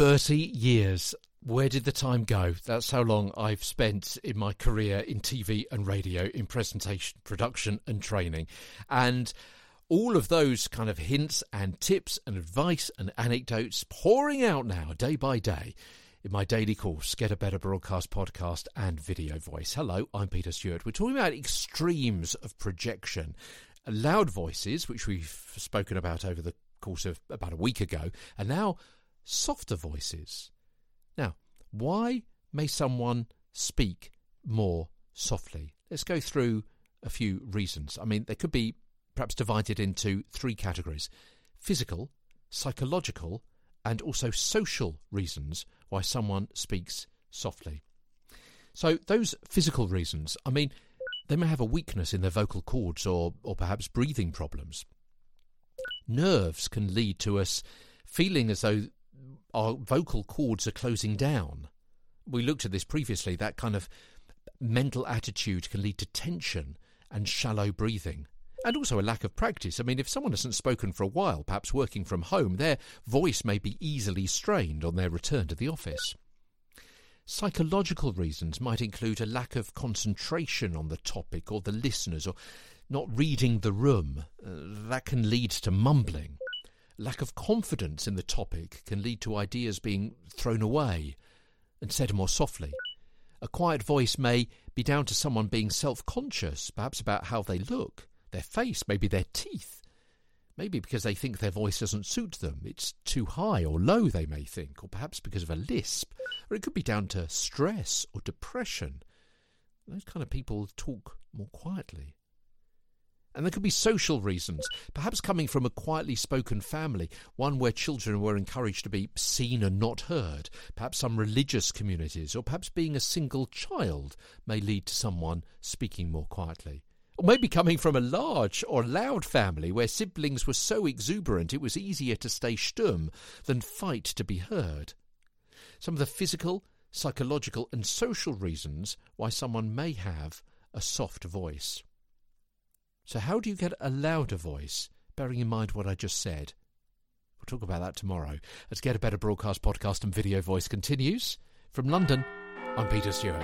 30 years. Where did the time go? That's how long I've spent in my career in TV and radio, in presentation, production, and training. And all of those kind of hints and tips and advice and anecdotes pouring out now, day by day, in my daily course, Get a Better Broadcast podcast and video voice. Hello, I'm Peter Stewart. We're talking about extremes of projection. Loud voices, which we've spoken about over the course of about a week ago, and now softer voices. Now, why may someone speak more softly? Let's go through a few reasons. I mean, they could be perhaps divided into three categories physical, psychological, and also social reasons why someone speaks softly. So, those physical reasons, I mean, they may have a weakness in their vocal cords or, or perhaps breathing problems. Nerves can lead to us feeling as though our vocal cords are closing down. We looked at this previously. That kind of mental attitude can lead to tension and shallow breathing. And also a lack of practice. I mean, if someone hasn't spoken for a while, perhaps working from home, their voice may be easily strained on their return to the office. Psychological reasons might include a lack of concentration on the topic or the listeners, or not reading the room. Uh, that can lead to mumbling. Lack of confidence in the topic can lead to ideas being thrown away and said more softly. A quiet voice may be down to someone being self conscious, perhaps about how they look, their face, maybe their teeth. Maybe because they think their voice doesn't suit them. It's too high or low, they may think, or perhaps because of a lisp. Or it could be down to stress or depression. Those kind of people talk more quietly. And there could be social reasons, perhaps coming from a quietly spoken family, one where children were encouraged to be seen and not heard. Perhaps some religious communities, or perhaps being a single child may lead to someone speaking more quietly. Or maybe coming from a large or loud family where siblings were so exuberant it was easier to stay stum than fight to be heard. Some of the physical, psychological, and social reasons why someone may have a soft voice. So, how do you get a louder voice, bearing in mind what I just said? We'll talk about that tomorrow as Get a Better Broadcast podcast and video voice continues. From London, I'm Peter Stewart.